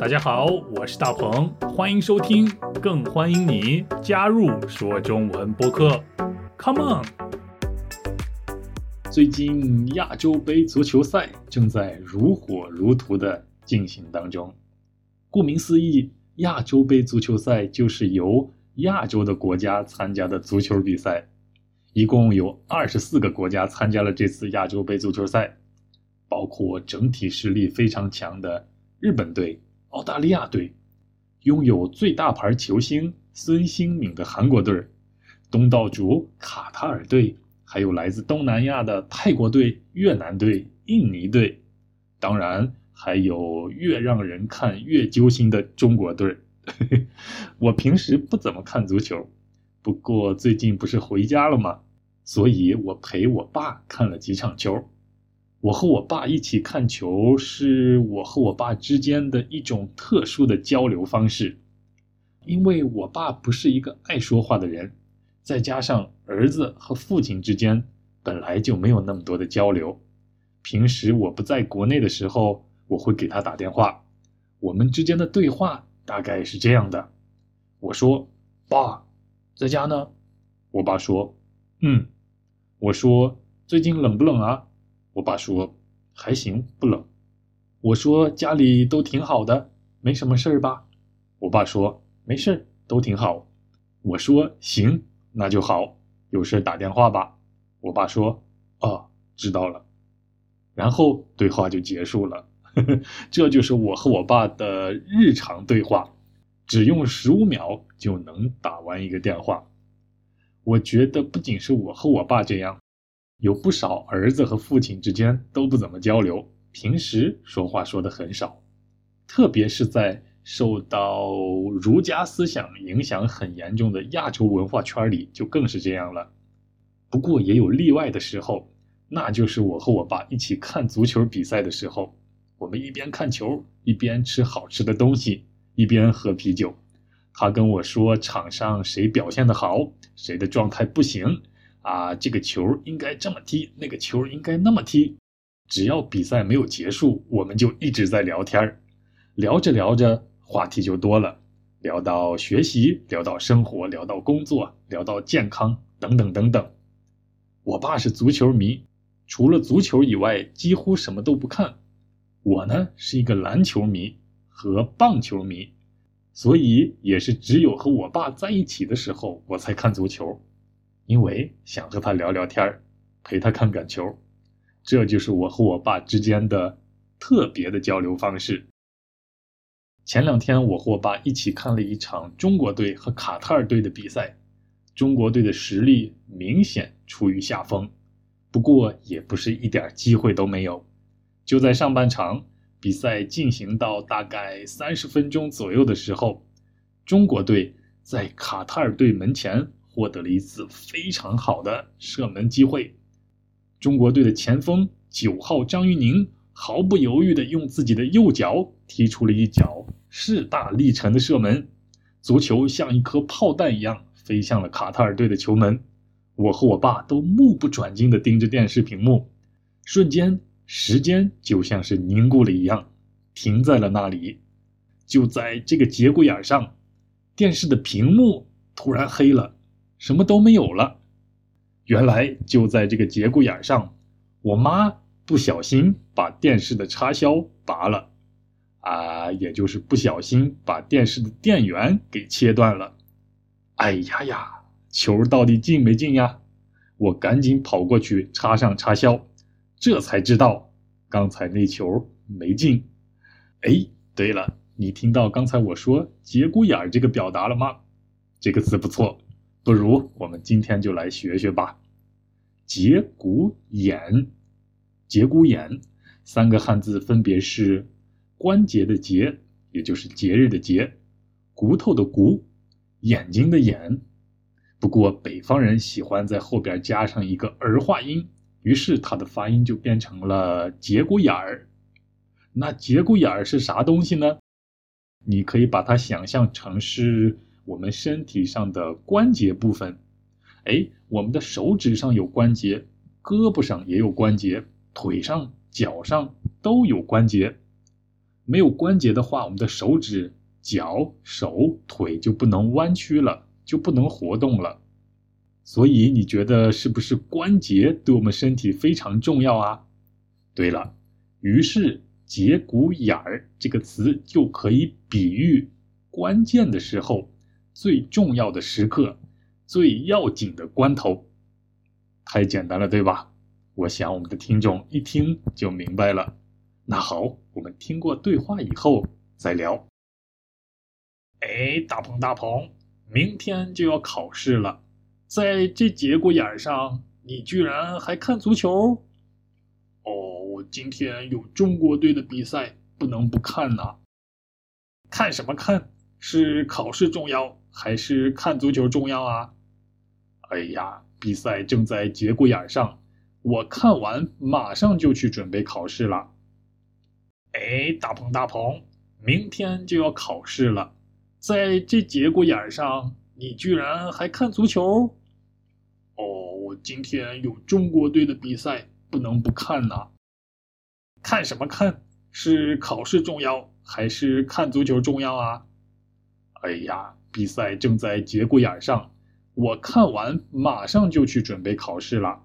大家好，我是大鹏，欢迎收听，更欢迎你加入说中文播客。Come on！最近亚洲杯足球赛正在如火如荼的进行当中。顾名思义，亚洲杯足球赛就是由亚洲的国家参加的足球比赛。一共有二十四个国家参加了这次亚洲杯足球赛，包括整体实力非常强的日本队。澳大利亚队拥有最大牌球星孙兴敏的韩国队，东道主卡塔尔队，还有来自东南亚的泰国队、越南队、印尼队，当然还有越让人看越揪心的中国队。我平时不怎么看足球，不过最近不是回家了吗？所以我陪我爸看了几场球。我和我爸一起看球，是我和我爸之间的一种特殊的交流方式。因为我爸不是一个爱说话的人，再加上儿子和父亲之间本来就没有那么多的交流。平时我不在国内的时候，我会给他打电话，我们之间的对话大概是这样的：我说：“爸，在家呢？”我爸说：“嗯。”我说：“最近冷不冷啊？”我爸说：“还行，不冷。”我说：“家里都挺好的，没什么事儿吧？”我爸说：“没事儿，都挺好。”我说：“行，那就好，有事打电话吧。”我爸说：“哦，知道了。”然后对话就结束了。这就是我和我爸的日常对话，只用十五秒就能打完一个电话。我觉得不仅是我和我爸这样。有不少儿子和父亲之间都不怎么交流，平时说话说的很少，特别是在受到儒家思想影响很严重的亚洲文化圈里，就更是这样了。不过也有例外的时候，那就是我和我爸一起看足球比赛的时候，我们一边看球，一边吃好吃的东西，一边喝啤酒。他跟我说场上谁表现的好，谁的状态不行。啊，这个球应该这么踢，那个球应该那么踢。只要比赛没有结束，我们就一直在聊天聊着聊着话题就多了，聊到学习，聊到生活，聊到工作，聊到健康，等等等等。我爸是足球迷，除了足球以外几乎什么都不看。我呢是一个篮球迷和棒球迷，所以也是只有和我爸在一起的时候，我才看足球。因为想和他聊聊天儿陪他看看球，这就是我和我爸之间的特别的交流方式。前两天我和我爸一起看了一场中国队和卡塔尔队的比赛，中国队的实力明显处于下风，不过也不是一点机会都没有。就在上半场比赛进行到大概三十分钟左右的时候，中国队在卡塔尔队门前。获得了一次非常好的射门机会，中国队的前锋九号张玉宁毫不犹豫地用自己的右脚踢出了一脚势大力沉的射门，足球像一颗炮弹一样飞向了卡塔尔队的球门。我和我爸都目不转睛地盯着电视屏幕，瞬间时间就像是凝固了一样，停在了那里。就在这个节骨眼上，电视的屏幕突然黑了。什么都没有了，原来就在这个节骨眼上，我妈不小心把电视的插销拔了，啊，也就是不小心把电视的电源给切断了。哎呀呀，球到底进没进呀？我赶紧跑过去插上插销，这才知道刚才那球没进。哎，对了，你听到刚才我说“节骨眼”这个表达了吗？这个词不错。不如我们今天就来学学吧。节骨眼，节骨眼，三个汉字分别是关节的节，也就是节日的节，骨头的骨，眼睛的眼。不过北方人喜欢在后边加上一个儿化音，于是它的发音就变成了节骨眼儿。那节骨眼儿是啥东西呢？你可以把它想象成是。我们身体上的关节部分，哎，我们的手指上有关节，胳膊上也有关节，腿上、脚上都有关节。没有关节的话，我们的手指、脚、手、腿就不能弯曲了，就不能活动了。所以你觉得是不是关节对我们身体非常重要啊？对了，于是节骨眼儿这个词就可以比喻关键的时候、最重要的时刻、最要紧的关头。太简单了，对吧？我想我们的听众一听就明白了。那好，我们听过对话以后再聊。哎，大鹏大鹏，明天就要考试了，在这节骨眼上，你居然还看足球？哦，我今天有中国队的比赛，不能不看呐。看什么看？是考试重要，还是看足球重要啊？哎呀！比赛正在节骨眼上，我看完马上就去准备考试了。哎，大鹏大鹏，明天就要考试了，在这节骨眼上，你居然还看足球？哦，今天有中国队的比赛，不能不看呐。看什么看？是考试重要，还是看足球重要啊？哎呀，比赛正在节骨眼上。我看完马上就去准备考试了。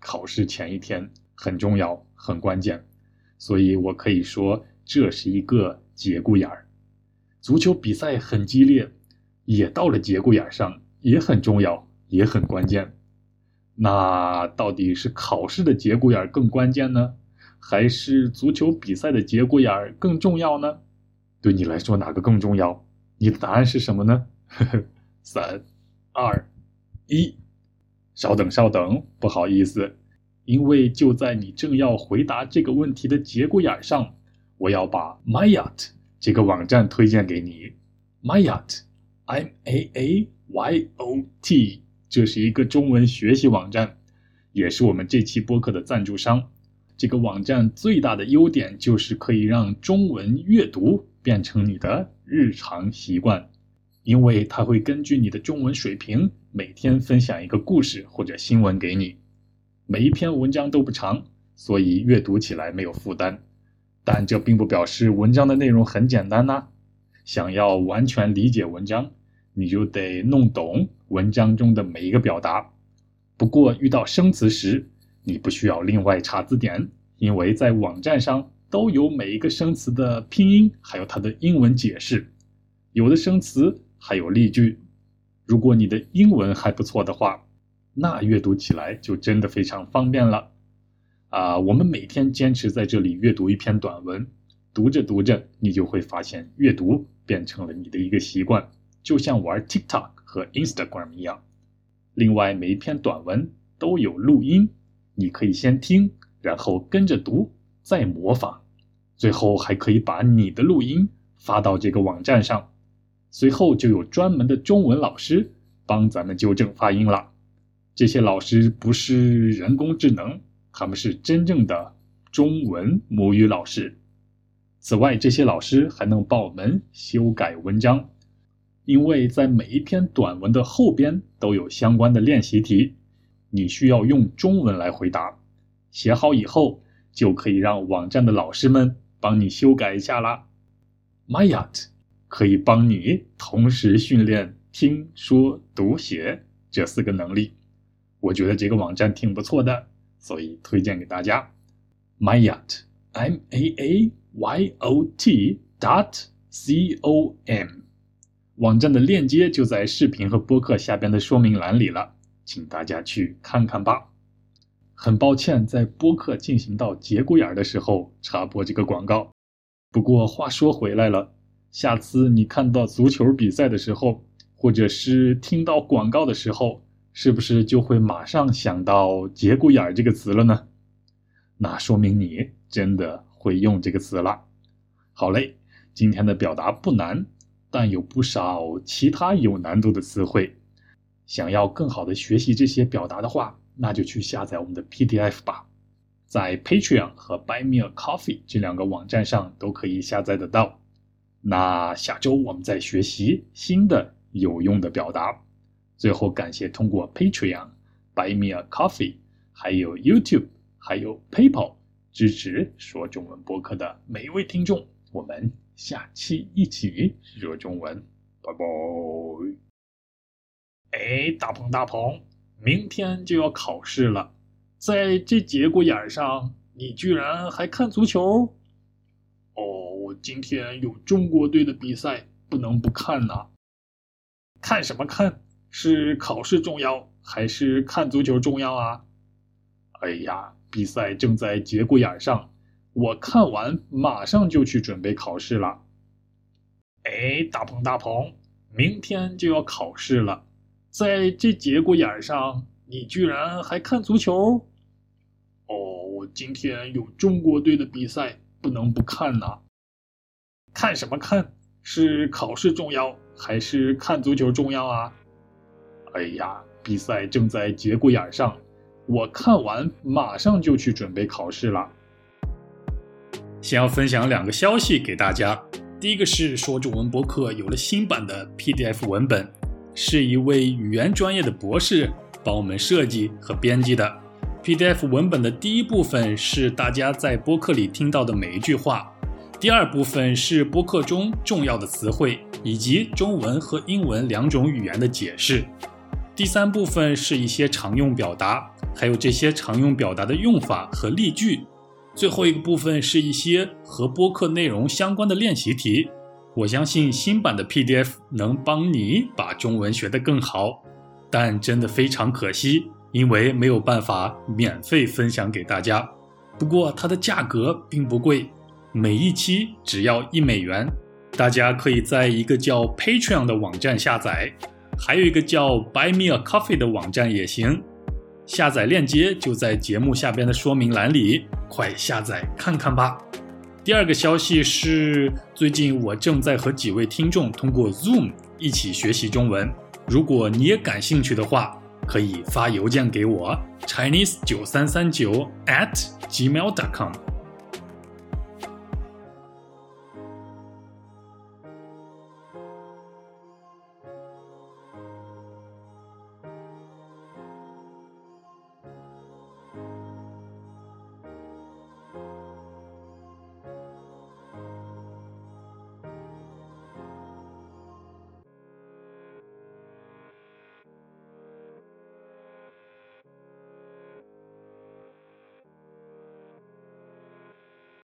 考试前一天很重要，很关键，所以我可以说这是一个节骨眼儿。足球比赛很激烈，也到了节骨眼上，也很重要，也很关键。那到底是考试的节骨眼更关键呢，还是足球比赛的节骨眼更重要呢？对你来说哪个更重要？你的答案是什么呢？三、二、一，稍等，稍等，不好意思，因为就在你正要回答这个问题的节骨眼上，我要把 Mayat 这个网站推荐给你。Mayat，M A A Y O T，这是一个中文学习网站，也是我们这期播客的赞助商。这个网站最大的优点就是可以让中文阅读变成你的。日常习惯，因为它会根据你的中文水平，每天分享一个故事或者新闻给你。每一篇文章都不长，所以阅读起来没有负担。但这并不表示文章的内容很简单呐。想要完全理解文章，你就得弄懂文章中的每一个表达。不过遇到生词时，你不需要另外查字典，因为在网站上。都有每一个生词的拼音，还有它的英文解释。有的生词还有例句。如果你的英文还不错的话，那阅读起来就真的非常方便了。啊，我们每天坚持在这里阅读一篇短文，读着读着，你就会发现阅读变成了你的一个习惯，就像玩 TikTok 和 Instagram 一样。另外，每一篇短文都有录音，你可以先听，然后跟着读，再模仿。最后还可以把你的录音发到这个网站上，随后就有专门的中文老师帮咱们纠正发音了。这些老师不是人工智能，他们是真正的中文母语老师。此外，这些老师还能帮我们修改文章，因为在每一篇短文的后边都有相关的练习题，你需要用中文来回答。写好以后，就可以让网站的老师们。帮你修改一下啦，Mayat 可以帮你同时训练听说读写这四个能力。我觉得这个网站挺不错的，所以推荐给大家。Mayat M A A Y O T dot C O M 网站的链接就在视频和播客下边的说明栏里了，请大家去看看吧。很抱歉，在播客进行到节骨眼儿的时候插播这个广告。不过话说回来了，下次你看到足球比赛的时候，或者是听到广告的时候，是不是就会马上想到“节骨眼儿”这个词了呢？那说明你真的会用这个词了。好嘞，今天的表达不难，但有不少其他有难度的词汇。想要更好的学习这些表达的话，那就去下载我们的 PDF 吧，在 Patreon 和 Buy Me a Coffee 这两个网站上都可以下载得到。那下周我们再学习新的有用的表达。最后感谢通过 Patreon、Buy Me a Coffee、还有 YouTube、还有 PayPal 支持说中文播客的每一位听众。我们下期一起说中文，拜拜。哎，大鹏大鹏，明天就要考试了，在这节骨眼上，你居然还看足球？哦，今天有中国队的比赛，不能不看呐。看什么看？是考试重要，还是看足球重要啊？哎呀，比赛正在节骨眼上，我看完马上就去准备考试了。哎，大鹏大鹏，明天就要考试了，在这节骨眼上，你居然还看足球？哦，今天有中国队的比赛，不能不看呐。看什么看？是考试重要？还是看足球重要啊？哎呀，比赛正在节骨眼上，我看完马上就去准备考试了。先要分享两个消息给大家，第一个是说中文博客有了新版的 PDF 文本，是一位语言专业的博士帮我们设计和编辑的。PDF 文本的第一部分是大家在播客里听到的每一句话。第二部分是播客中重要的词汇，以及中文和英文两种语言的解释。第三部分是一些常用表达，还有这些常用表达的用法和例句。最后一个部分是一些和播客内容相关的练习题。我相信新版的 PDF 能帮你把中文学得更好，但真的非常可惜，因为没有办法免费分享给大家。不过它的价格并不贵。每一期只要一美元，大家可以在一个叫 Patreon 的网站下载，还有一个叫 Buy Me a Coffee 的网站也行。下载链接就在节目下边的说明栏里，快下载看看吧。第二个消息是，最近我正在和几位听众通过 Zoom 一起学习中文。如果你也感兴趣的话，可以发邮件给我 Chinese 九三三九 at gmail.com。